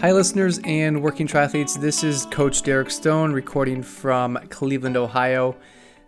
Hi, listeners and working triathletes. This is Coach Derek Stone recording from Cleveland, Ohio.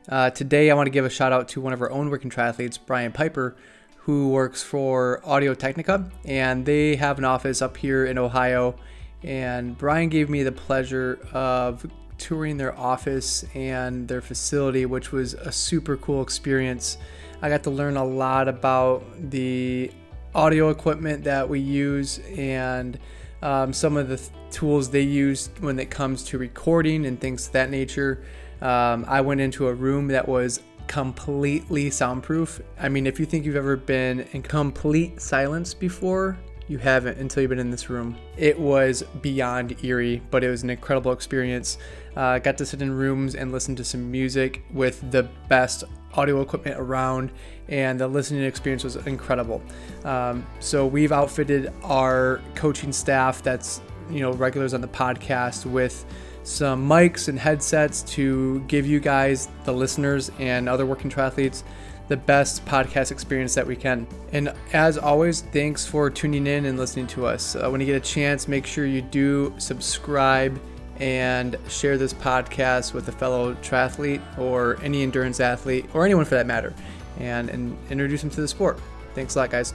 Uh, today, I want to give a shout out to one of our own working triathletes, Brian Piper, who works for Audio Technica, and they have an office up here in Ohio. And Brian gave me the pleasure of touring their office and their facility, which was a super cool experience. I got to learn a lot about the audio equipment that we use and um, some of the th- tools they use when it comes to recording and things of that nature. Um, I went into a room that was completely soundproof. I mean, if you think you've ever been in complete silence before, you haven't until you've been in this room. It was beyond eerie, but it was an incredible experience. Uh, got to sit in rooms and listen to some music with the best audio equipment around, and the listening experience was incredible. Um, so we've outfitted our coaching staff that's you know regulars on the podcast with some mics and headsets to give you guys, the listeners and other working triathletes, the best podcast experience that we can. And as always, thanks for tuning in and listening to us. Uh, when you get a chance, make sure you do subscribe and share this podcast with a fellow triathlete or any endurance athlete or anyone for that matter and, and introduce them to the sport. Thanks a lot, guys.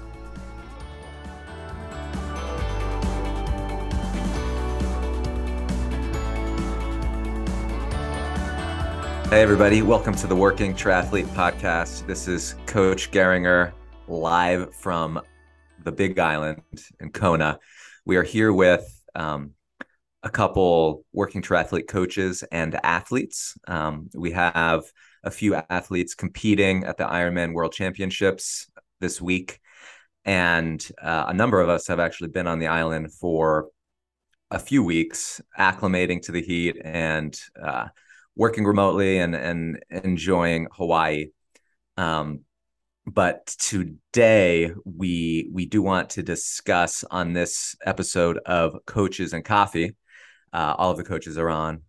Hey, everybody. Welcome to the Working Triathlete Podcast. This is Coach Geringer live from the Big Island in Kona. We are here with um, a couple working triathlete coaches and athletes. Um, we have a few athletes competing at the Ironman World Championships this week. And uh, a number of us have actually been on the island for a few weeks, acclimating to the heat and uh, working remotely and, and enjoying Hawaii. Um, but today we we do want to discuss on this episode of Coaches and Coffee uh, all of the coaches are on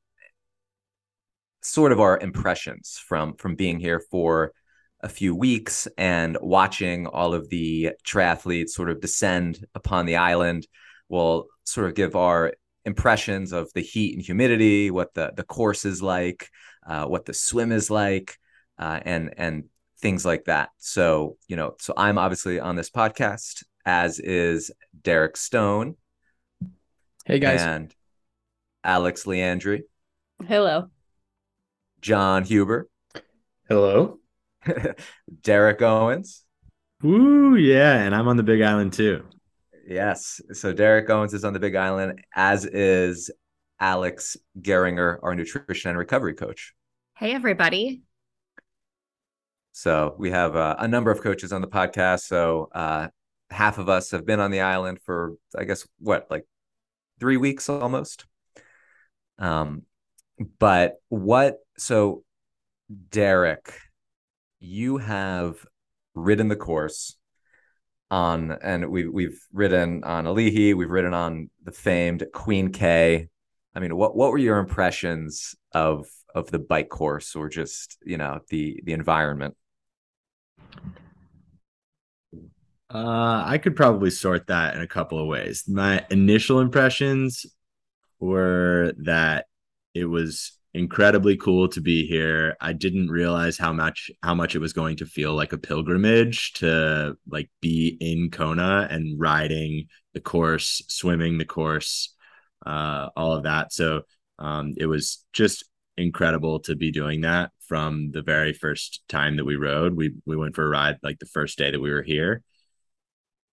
sort of our impressions from from being here for a few weeks and watching all of the triathletes sort of descend upon the island will sort of give our impressions of the heat and humidity what the the course is like uh, what the swim is like uh, and and things like that. So you know so i'm obviously on this podcast as is derek stone. Hey guys. And Alex Leandri. Hello. John Huber. Hello. Derek Owens. Ooh, yeah. And I'm on the Big Island too. Yes. So Derek Owens is on the Big Island, as is Alex Geringer, our nutrition and recovery coach. Hey, everybody. So we have uh, a number of coaches on the podcast. So uh, half of us have been on the island for, I guess, what, like three weeks almost. Um, but what so Derek, you have ridden the course on and we've we've ridden on Alii, we've ridden on the famed Queen K. I mean, what what were your impressions of of the bike course or just, you know, the the environment? Uh, I could probably sort that in a couple of ways. My initial impressions were that it was incredibly cool to be here. I didn't realize how much how much it was going to feel like a pilgrimage to like be in Kona and riding the course, swimming the course, uh, all of that. So um, it was just incredible to be doing that from the very first time that we rode. We we went for a ride like the first day that we were here.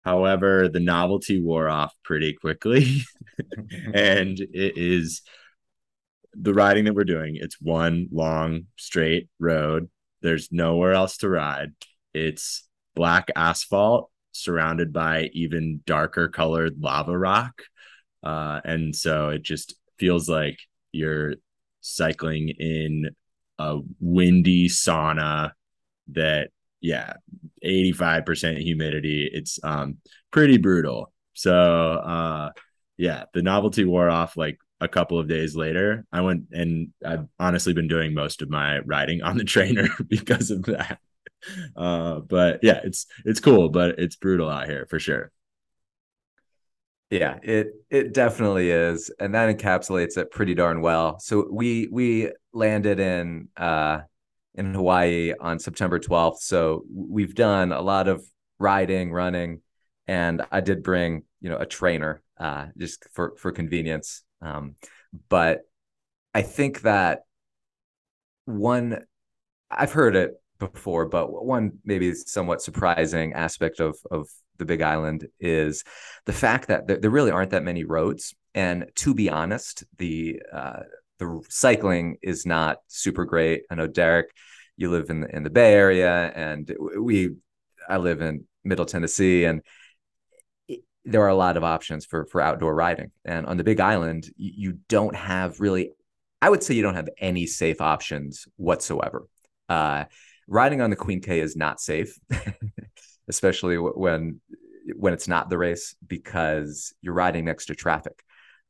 However, the novelty wore off pretty quickly. and it is the riding that we're doing. It's one long straight road. There's nowhere else to ride. It's black asphalt surrounded by even darker colored lava rock. Uh, and so it just feels like you're cycling in a windy sauna that yeah 85% humidity it's um pretty brutal. So uh yeah the novelty wore off like a couple of days later. I went and i've honestly been doing most of my riding on the trainer because of that. Uh but yeah it's it's cool but it's brutal out here for sure. Yeah, it it definitely is, and that encapsulates it pretty darn well. So we we landed in uh in Hawaii on September 12th. So we've done a lot of riding, running, and I did bring, you know, a trainer uh just for for convenience. Um but I think that one I've heard it before, but one maybe somewhat surprising aspect of of the Big Island is the fact that there, there really aren't that many roads. And to be honest, the uh, the cycling is not super great. I know Derek, you live in the in the Bay Area, and we I live in Middle Tennessee, and there are a lot of options for for outdoor riding. And on the Big Island, you, you don't have really. I would say you don't have any safe options whatsoever. Uh, riding on the Queen K is not safe. especially when when it's not the race because you're riding next to traffic.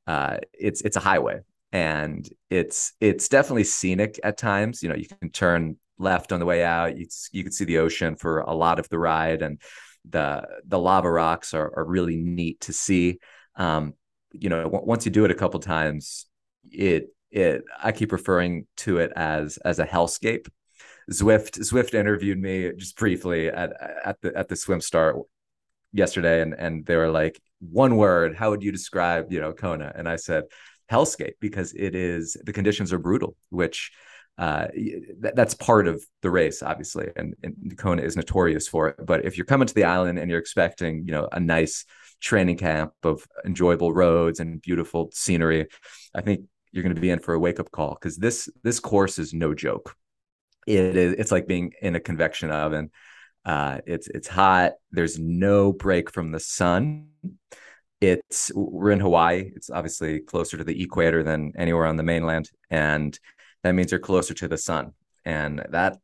Uh, it's it's a highway and it's it's definitely scenic at times. You know, you can turn left on the way out. You you can see the ocean for a lot of the ride, and the the lava rocks are are really neat to see. Um, you know, w- once you do it a couple times, it it I keep referring to it as as a hellscape Zwift Zwift interviewed me just briefly at at the at the swim start yesterday, and and they were like, one word, how would you describe you know Kona? And I said hellscape because it is the conditions are brutal, which uh, th- that's part of the race, obviously, and, and Kona is notorious for it. But if you're coming to the island and you're expecting, you know, a nice training camp of enjoyable roads and beautiful scenery, I think you're going to be in for a wake up call because this this course is no joke. It is it's like being in a convection oven. Uh, it's it's hot. There's no break from the sun it's we're in hawaii. It's obviously closer to the equator than anywhere on the mainland and that means you're closer to the sun and that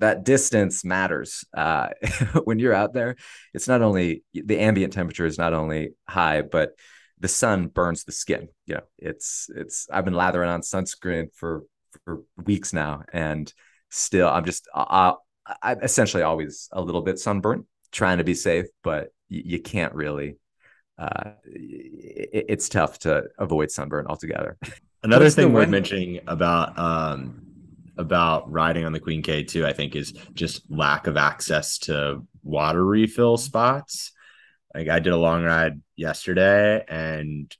that distance matters. Uh, when you're out there it's not only the ambient temperature is not only high but the sun burns the skin you know it's it's i've been lathering on sunscreen for for weeks now and still i'm just uh, i'm essentially always a little bit sunburnt trying to be safe but you, you can't really uh, it, it's tough to avoid sunburn altogether another What's thing worth mentioning about um about riding on the queen k too i think is just lack of access to water refill spots like i did a long ride yesterday and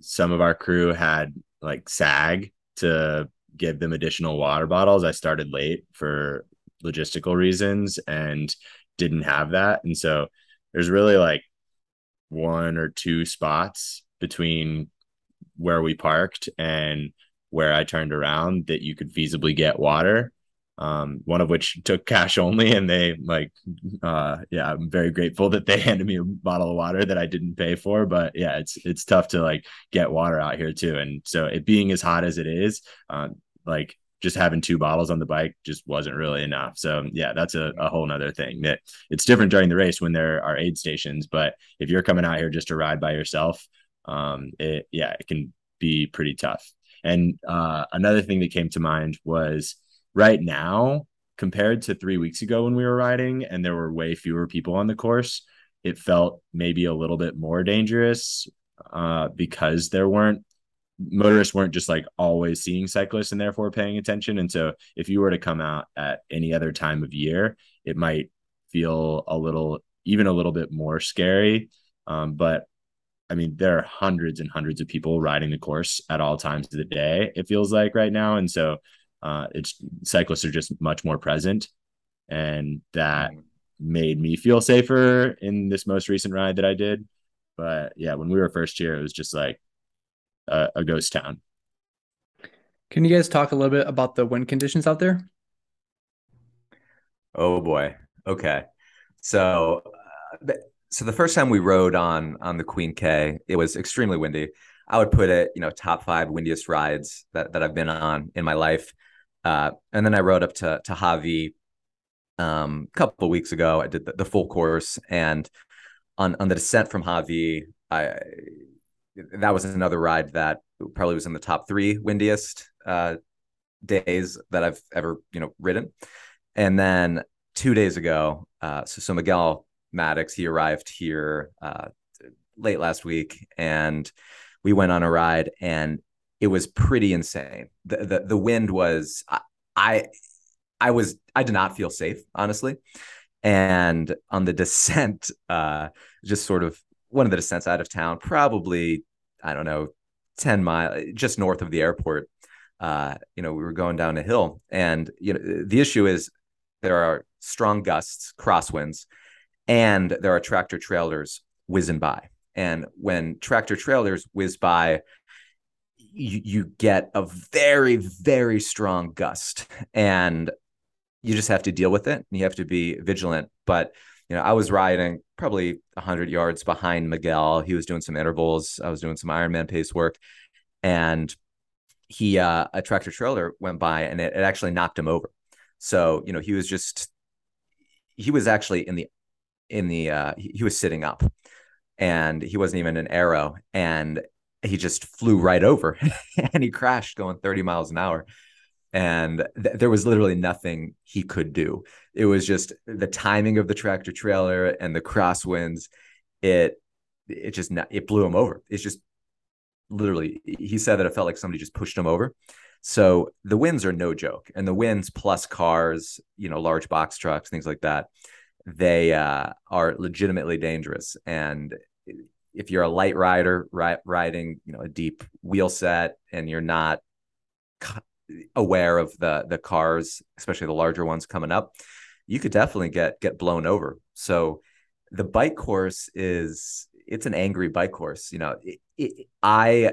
some of our crew had like sag to give them additional water bottles. I started late for logistical reasons and didn't have that. And so there's really like one or two spots between where we parked and where I turned around that you could feasibly get water. Um, one of which took cash only, and they like, uh, yeah, I'm very grateful that they handed me a bottle of water that I didn't pay for. But yeah, it's it's tough to like get water out here too, and so it being as hot as it is, uh, like just having two bottles on the bike just wasn't really enough. So yeah, that's a, a whole nother thing that it's different during the race when there are aid stations, but if you're coming out here just to ride by yourself, um, it, yeah, it can be pretty tough. And uh, another thing that came to mind was right now compared to three weeks ago when we were riding and there were way fewer people on the course, it felt maybe a little bit more dangerous uh, because there weren't motorists weren't just like always seeing cyclists and therefore paying attention. And so if you were to come out at any other time of year, it might feel a little, even a little bit more scary. Um, but I mean, there are hundreds and hundreds of people riding the course at all times of the day, it feels like right now. And so uh, it's cyclists are just much more present. And that made me feel safer in this most recent ride that I did. But yeah, when we were first here, it was just like a, a ghost town. Can you guys talk a little bit about the wind conditions out there? Oh boy. Okay. So, uh, so the first time we rode on on the Queen K, it was extremely windy. I would put it, you know, top five windiest rides that, that I've been on in my life. Uh, and then I rode up to to Hawi um, a couple of weeks ago. I did the, the full course, and on on the descent from Hawi, I that was another ride that probably was in the top three windiest uh, days that I've ever you know ridden. And then two days ago, uh, so so Miguel Maddox he arrived here uh, late last week, and we went on a ride, and it was pretty insane. the the The wind was I I was I did not feel safe honestly, and on the descent, uh, just sort of one of the descents out of town, probably I don't know, ten mile just north of the airport. Uh, you know, we were going down a hill, and you know the issue is there are strong gusts, crosswinds, and there are tractor trailers whizzing by. And when tractor trailers whiz by, you, you get a very, very strong gust. And you just have to deal with it. And You have to be vigilant. But you know, I was riding probably 100 yards behind Miguel. He was doing some intervals. I was doing some Ironman pace work, and he uh, a tractor trailer went by and it, it actually knocked him over. So you know, he was just he was actually in the in the uh, he, he was sitting up, and he wasn't even an aero. and he just flew right over, and he crashed going 30 miles an hour and th- there was literally nothing he could do. It was just the timing of the tractor trailer and the crosswinds. It it just it blew him over. It's just literally he said that it felt like somebody just pushed him over. So the winds are no joke, and the winds plus cars, you know, large box trucks, things like that, they uh, are legitimately dangerous. And if you're a light rider ri- riding, you know, a deep wheel set, and you're not aware of the the cars, especially the larger ones coming up, you could definitely get get blown over. So the bike course is it's an angry bike course. You know, it, it, I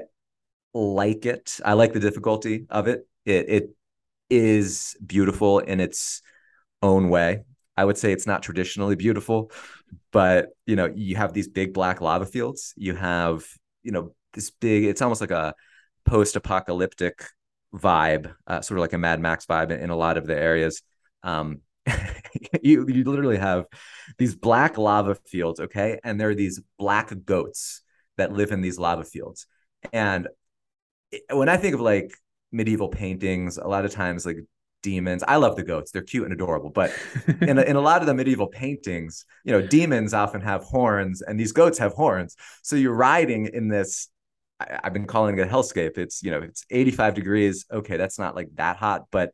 like it. I like the difficulty of it. It it is beautiful in its own way. I would say it's not traditionally beautiful, but you know, you have these big black lava fields. You have, you know, this big, it's almost like a post-apocalyptic vibe, uh, sort of like a Mad Max vibe in, in a lot of the areas. Um, you you literally have these black lava fields, okay, and there are these black goats that live in these lava fields. And when I think of like medieval paintings, a lot of times like demons. I love the goats; they're cute and adorable. But in a, in a lot of the medieval paintings, you know, demons often have horns, and these goats have horns. So you're riding in this I, have been calling it a hellscape. It's you know it's 85 degrees. Okay, that's not like that hot, but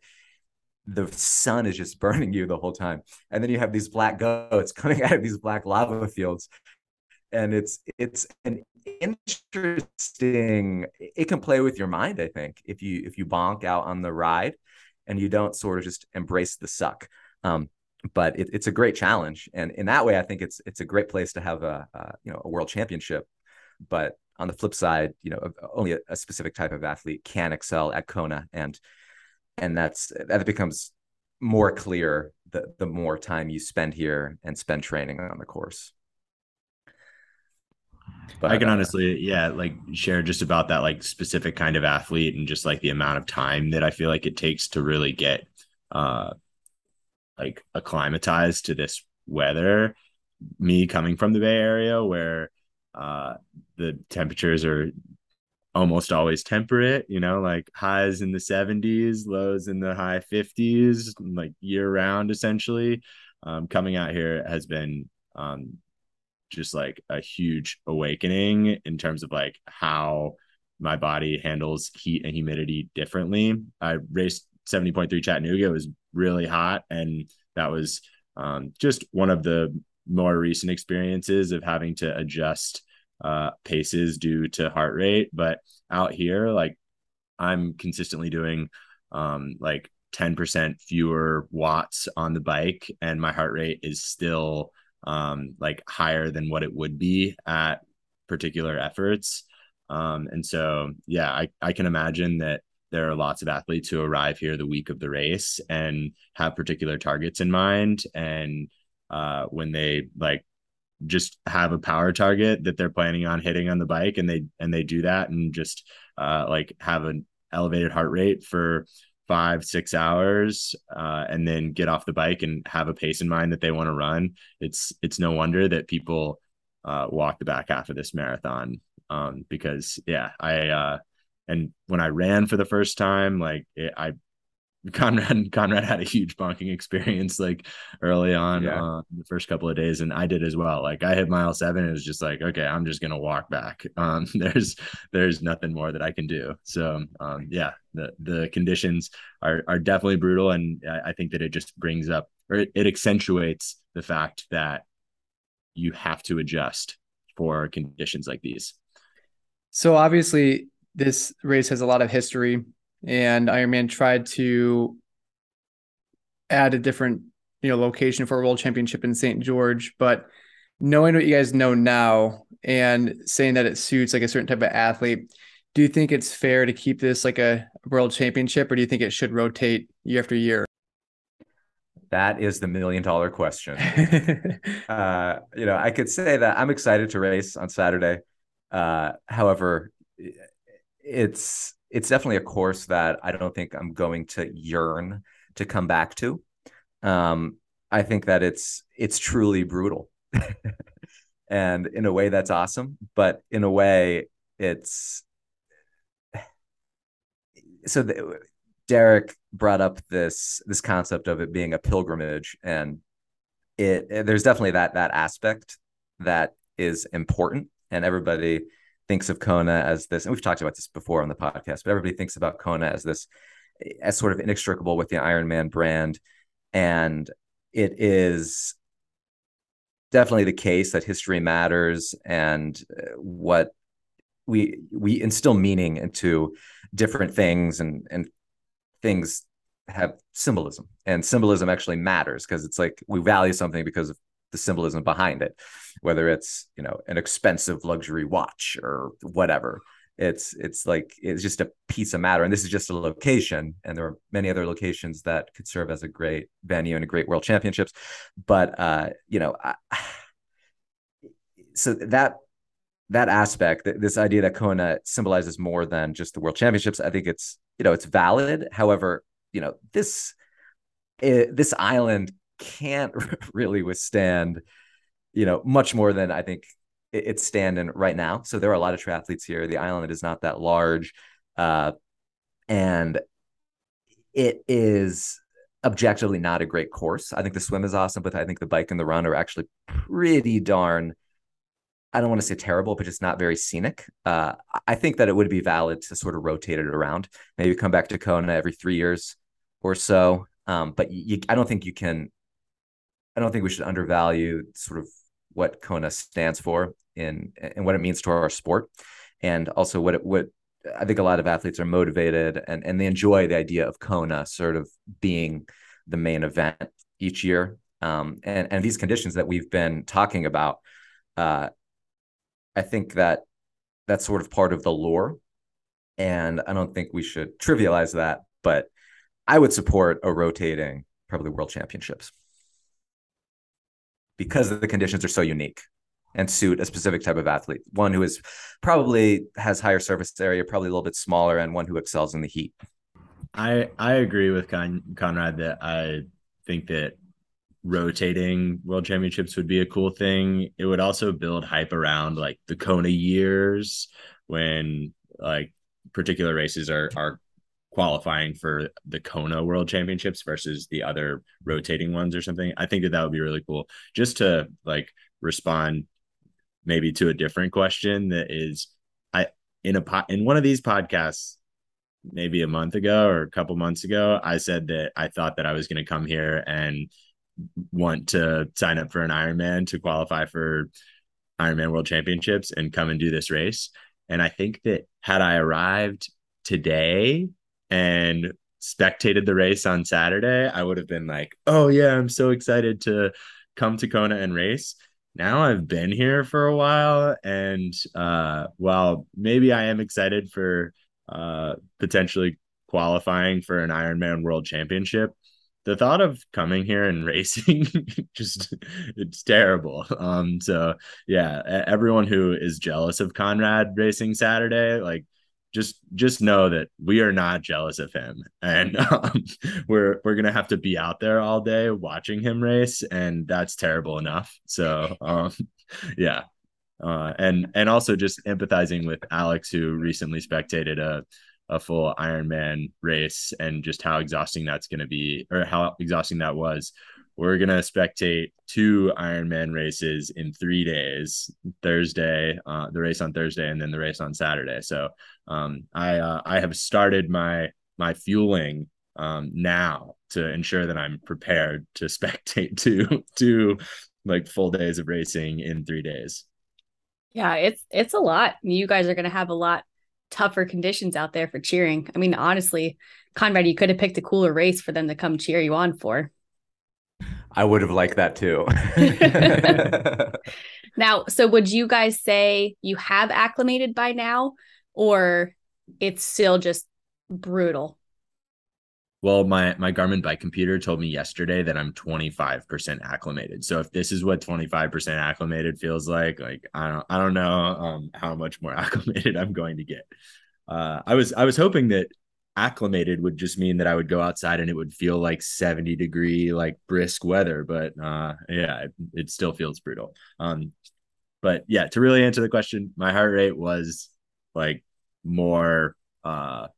the sun is just burning you the whole time. And then you have these black goats coming out of these black lava fields, and it's it's an interesting. It can play with your mind. I think if you if you bonk out on the ride, and you don't sort of just embrace the suck. Um, but it, it's a great challenge, and in that way, I think it's it's a great place to have a, a you know a world championship. But on the flip side, you know, only a, a, specific type of athlete can excel at Kona, and and that's that becomes more clear the the more time you spend here and spend training on the course. But, I can uh, honestly, yeah, like share just about that like specific kind of athlete and just like the amount of time that I feel like it takes to really get uh like acclimatized to this weather. Me coming from the Bay Area where uh, the temperatures are almost always temperate, you know, like highs in the 70s, lows in the high 50s, like year round essentially. Um, coming out here has been um, just like a huge awakening in terms of like how my body handles heat and humidity differently. I raced 70.3 Chattanooga, it was really hot, and that was um, just one of the more recent experiences of having to adjust uh, paces due to heart rate. But out here, like I'm consistently doing um, like 10% fewer watts on the bike, and my heart rate is still um, like higher than what it would be at particular efforts. Um, and so, yeah, I, I can imagine that there are lots of athletes who arrive here the week of the race and have particular targets in mind. And uh, when they like just have a power target that they're planning on hitting on the bike and they and they do that and just uh, like have an elevated heart rate for five six hours uh, and then get off the bike and have a pace in mind that they want to run it's it's no wonder that people uh, walk the back half of this marathon. Um, because yeah i uh, and when i ran for the first time like it, i Conrad Conrad had a huge bonking experience like early on yeah. uh, the first couple of days, and I did as well. Like I hit mile seven, it was just like, okay, I'm just gonna walk back. Um, there's there's nothing more that I can do. So um, yeah, the the conditions are are definitely brutal, and I, I think that it just brings up or it, it accentuates the fact that you have to adjust for conditions like these. So obviously, this race has a lot of history and Ironman tried to add a different you know location for a world championship in St. George, but knowing what you guys know now and saying that it suits like a certain type of athlete, do you think it's fair to keep this like a world championship, or do you think it should rotate year after year? That is the million dollar question. uh, you know, I could say that I'm excited to race on Saturday. Uh, however, it's it's definitely a course that I don't think I'm going to yearn to come back to. Um, I think that it's it's truly brutal, and in a way that's awesome, but in a way it's so. The, Derek brought up this this concept of it being a pilgrimage, and it there's definitely that that aspect that is important, and everybody thinks of Kona as this, and we've talked about this before on the podcast, but everybody thinks about Kona as this, as sort of inextricable with the Ironman brand. And it is definitely the case that history matters and uh, what we we instill meaning into different things and and things have symbolism and symbolism actually matters because it's like we value something because of the symbolism behind it whether it's you know an expensive luxury watch or whatever. It's it's like it's just a piece of matter. And this is just a location and there are many other locations that could serve as a great venue and a great world championships. But uh you know I, so that that aspect this idea that kona symbolizes more than just the world championships i think it's you know it's valid. However you know this eh, this island can't really withstand, you know, much more than I think it's standing right now. So there are a lot of triathletes here. The island is not that large. Uh, and it is objectively not a great course. I think the swim is awesome, but I think the bike and the run are actually pretty darn. I don't want to say terrible, but just not very scenic. Uh, I think that it would be valid to sort of rotate it around. Maybe come back to Kona every three years or so. Um, but you, I don't think you can I don't think we should undervalue sort of what Kona stands for in and what it means to our sport, and also what it what I think a lot of athletes are motivated and and they enjoy the idea of Kona sort of being the main event each year. Um, and and these conditions that we've been talking about, uh, I think that that's sort of part of the lore, and I don't think we should trivialize that. But I would support a rotating probably world championships because the conditions are so unique and suit a specific type of athlete. One who is probably has higher surface area, probably a little bit smaller, and one who excels in the heat. I I agree with Con- Conrad that I think that rotating world championships would be a cool thing. It would also build hype around like the Kona years when like particular races are are qualifying for the Kona World Championships versus the other rotating ones or something. I think that that would be really cool. Just to like respond maybe to a different question that is I in a pot in one of these podcasts maybe a month ago or a couple months ago I said that I thought that I was going to come here and want to sign up for an Ironman to qualify for Ironman World Championships and come and do this race. And I think that had I arrived today and spectated the race on Saturday, I would have been like, oh, yeah, I'm so excited to come to Kona and race. Now I've been here for a while. And uh, while maybe I am excited for uh, potentially qualifying for an Ironman World Championship, the thought of coming here and racing just it's terrible um so yeah everyone who is jealous of conrad racing saturday like just just know that we are not jealous of him and um, we're we're gonna have to be out there all day watching him race and that's terrible enough so um, yeah uh, and and also just empathizing with alex who recently spectated a a full Ironman race and just how exhausting that's to be or how exhausting that was. We're to spectate two Ironman races in three days Thursday, uh, the race on Thursday, and then the race on Saturday. So um, I, uh, I have started my, my fueling um, now to ensure that I'm prepared to spectate two, two like full days of racing in three days. Yeah, it's it's a lot. You guys are to have a lot tougher conditions out there for cheering. I mean, honestly, Conrad, you could have picked a cooler race for them to come cheer you on for. I would have liked that too. now, so would you guys say you have acclimated by now or it's still just brutal? Well, my my Garmin bike computer told me yesterday that I'm 25% acclimated. So if this is what 25% acclimated feels like, like I don't I don't know um, how much more acclimated I'm going to get. Uh, I was I was hoping that acclimated would just mean that I would go outside and it would feel like 70 degree like brisk weather, but uh, yeah, it, it still feels brutal. Um, but yeah, to really answer the question, my heart rate was like more uh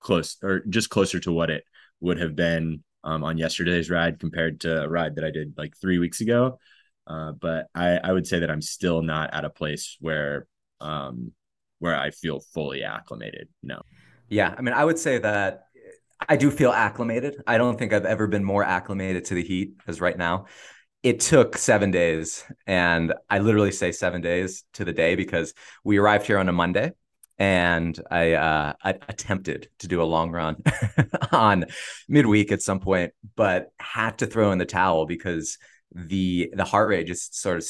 close or just closer to what it would have been um, on yesterday's ride compared to a ride that I did like three weeks ago. Uh, but I, I would say that I'm still not at a place where um, where I feel fully acclimated. No. Yeah, I mean, I would say that I do feel acclimated. I don't think I've ever been more acclimated to the heat as right now. It took seven days, and I literally say seven days to the day because we arrived here on a Monday and I, uh, I attempted to do a long run on midweek at some point, but had to throw in the towel because the the heart rate just sort of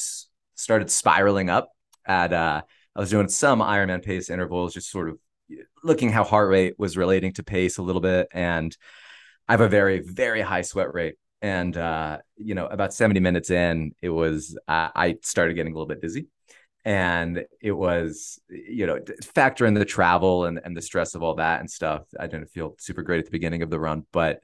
started spiraling up. At uh, I was doing some Ironman pace intervals, just sort of looking how heart rate was relating to pace a little bit, and I have a very very high sweat rate. And uh, you know, about seventy minutes in, it was uh, I started getting a little bit dizzy. And it was you know factor in the travel and, and the stress of all that and stuff i didn't feel super great at the beginning of the run. But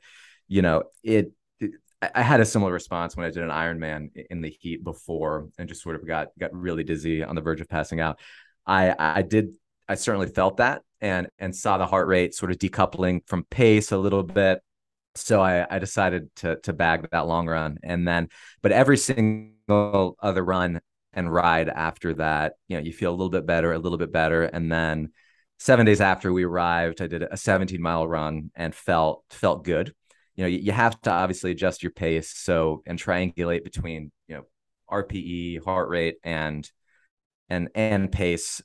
you know it, it i had a similar response when i did an ironman in the heat before and just sort of got got really dizzy on the verge of passing out. I i did i certainly felt that and and saw the heart rate sort of decoupling from pace a little bit so I, I decided to to bag that long run and then but every single other run and ride after that, you know, you feel a little bit better, a little bit better. And then seven days after we arrived, I did a 17 mile run and felt felt good. You know, you, you have to obviously adjust your pace so and triangulate between, you know, RPE, heart rate, and and and pace.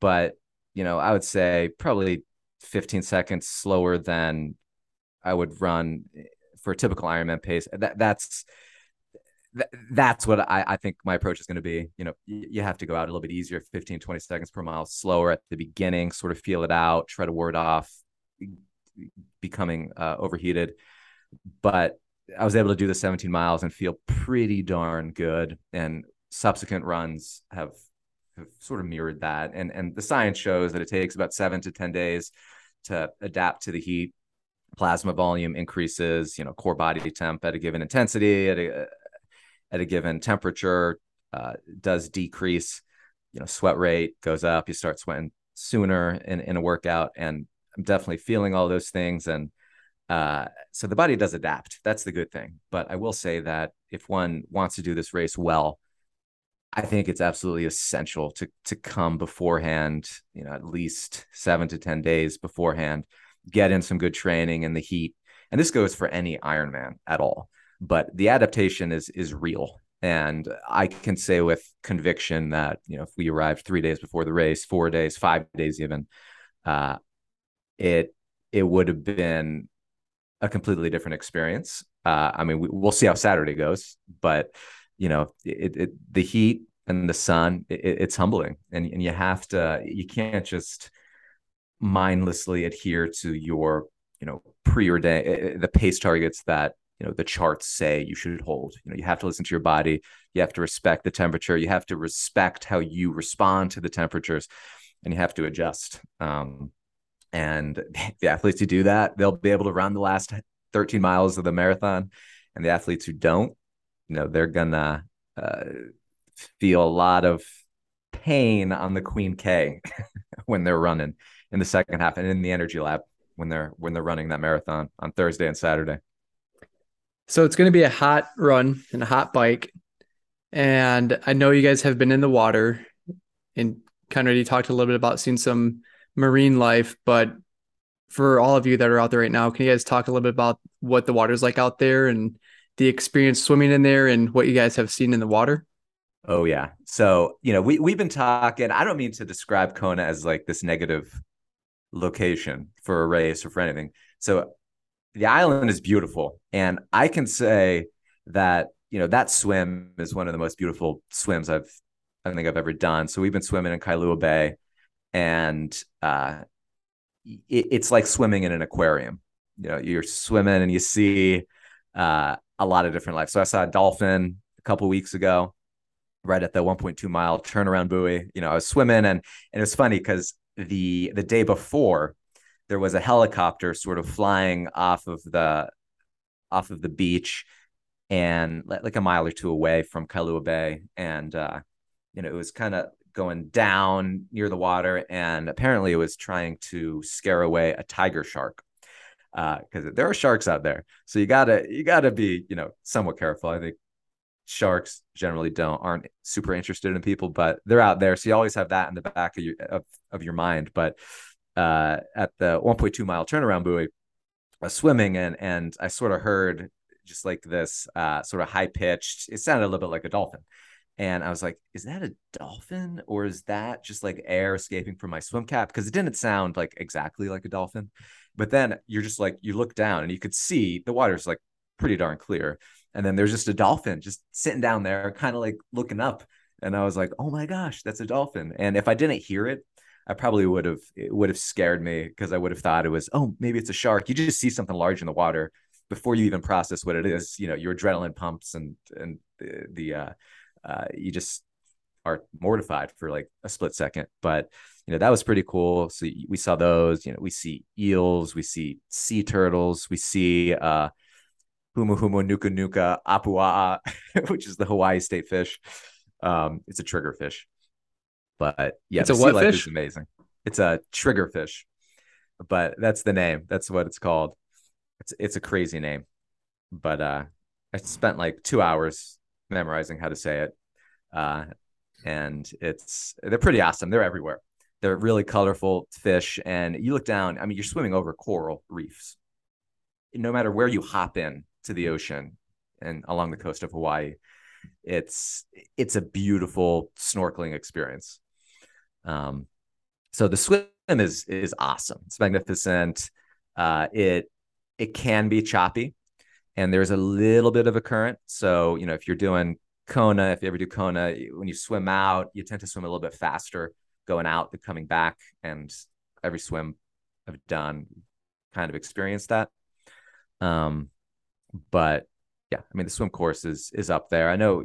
But, you know, I would say probably 15 seconds slower than I would run for a typical Ironman pace. That that's th- that's what I, I think my approach is going to be. You know, you, you have to go out a little bit easier, 15, 20 seconds per mile slower at the beginning, sort of feel it out, try to ward off becoming uh, overheated. But I was able to do the 17 miles and feel pretty darn good. And subsequent runs have, have sort of mirrored that. And and the science shows that it takes about seven to 10 days to adapt to the heat. Plasma volume increases, you know, core body temp at a given intensity at a, at a given temperature uh, does decrease. You know, sweat rate goes up. You start sweating sooner in, in a workout, and I'm definitely feeling all those things. And uh, so the body does adapt. That's the good thing. But I will say that if one wants to do this race well, I think it's absolutely essential to to come beforehand. You know, at least seven to ten days beforehand, get in some good training in the heat. And this goes for any Ironman at all but the adaptation is is real and i can say with conviction that you know if we arrived three days before the race four days five days even uh, it it would have been a completely different experience uh, i mean we, will see how saturday goes but you know it, it the heat and the sun it, it's humbling. And, and you have to you can't just mindlessly adhere to your you know preordained eh, eh, the pace targets that you know the charts say you should hold. You know you have to listen to your body. You have to respect the temperature. You have to respect how you respond to the temperatures and you have to adjust. Um, and the athletes who do that they'll be able to run the last 13 miles of the marathon and the athletes who don't you know they're gonna uh, feel a lot of pain on the queen k when they're running in the second half and in the energy lab when they're when they're running that marathon on Thursday and Saturday. So it's going to be a hot run and a hot bike. And I know you guys have been in the water and kind of already talked a little bit about seeing some marine life, but for all of you that are out there right now, can you guys talk a little bit about what the water's like out there and the experience swimming in there and what you guys have seen in the water? Oh yeah. So, you know, we we've been talking, I don't mean to describe Kona as like this negative location for a race or for anything. So the island is beautiful. And I can say that, you know, that swim is one of the most beautiful swims I've I think I've ever done. So we've been swimming in Kailua Bay and uh it, it's like swimming in an aquarium. You know, you're swimming and you see uh, a lot of different life. So I saw a dolphin a couple weeks ago, right at the 1.2 mile turnaround buoy. You know, I was swimming and and it was funny because the the day before there was a helicopter sort of flying off of the off of the beach and like a mile or two away from Kailua Bay, and uh, you know it was kind of going down near the water, and apparently it was trying to scare away a tiger shark because uh, there are sharks out there. So you gotta you gotta be you know somewhat careful. I think sharks generally don't aren't super interested in people, but they're out there. So you always have that in the back of your of, of your mind. But uh, at the 1.2 mile turnaround buoy, I was swimming and and I sort of heard just like this uh, sort of high pitched. It sounded a little bit like a dolphin. And I was like, is that a dolphin or is that just like air escaping from my swim cap? Because it didn't sound like exactly like a dolphin. But then you're just like, you look down and you could see the water's like pretty darn clear. And then there's just a dolphin just sitting down there, kind of like looking up. And I was like, oh my gosh, that's a dolphin. And if I didn't hear it, I probably would have, it would have scared me because I would have thought it was, oh, maybe it's a shark. You just see something large in the water before you even process what it is. You know, your adrenaline pumps and, and the, the, uh, uh, you just are mortified for like a split second. But you know that was pretty cool. So we saw those. You know, we see eels, we see sea turtles, we see uh, humuhumunukunukuapua'a, which is the Hawaii state fish. Um, it's a trigger fish. But yeah, it's a what fish? is amazing. It's a trigger fish, but that's the name. That's what it's called. It's it's a crazy name, but uh, I spent like two hours memorizing how to say it. Uh, and it's they're pretty awesome. They're everywhere. They're really colorful fish, and you look down. I mean, you're swimming over coral reefs. No matter where you hop in to the ocean and along the coast of Hawaii, it's it's a beautiful snorkeling experience. Um, so the swim is is awesome. It's magnificent. Uh, it it can be choppy and there's a little bit of a current. So, you know, if you're doing Kona, if you ever do Kona, when you swim out, you tend to swim a little bit faster going out than coming back. And every swim I've done kind of experienced that. Um, but yeah, I mean the swim course is is up there. I know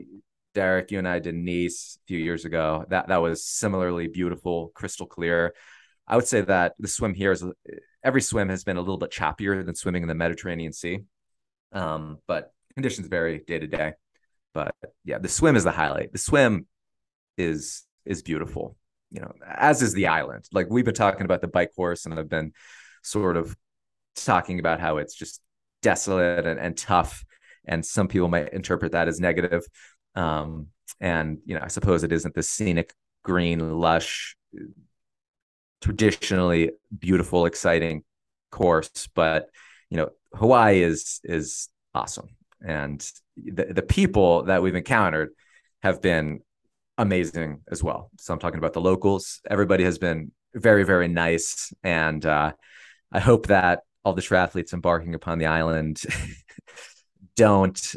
Derek, you and I did Nice a few years ago. That that was similarly beautiful, crystal clear. I would say that the swim here is every swim has been a little bit choppier than swimming in the Mediterranean Sea. Um, but conditions vary day to day. But yeah, the swim is the highlight. The swim is is beautiful, you know, as is the island. Like we've been talking about the bike course, and I've been sort of talking about how it's just desolate and, and tough. And some people might interpret that as negative. Um, and you know, I suppose it isn't the scenic, green, lush, traditionally beautiful, exciting course, but you know, Hawaii is is awesome, and the the people that we've encountered have been amazing as well. So I'm talking about the locals. Everybody has been very very nice, and uh, I hope that all the triathletes embarking upon the island don't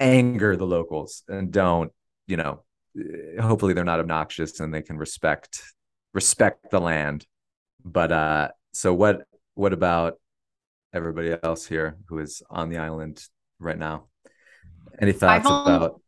anger the locals and don't you know hopefully they're not obnoxious and they can respect respect the land but uh so what what about everybody else here who is on the island right now. Any thoughts home, about?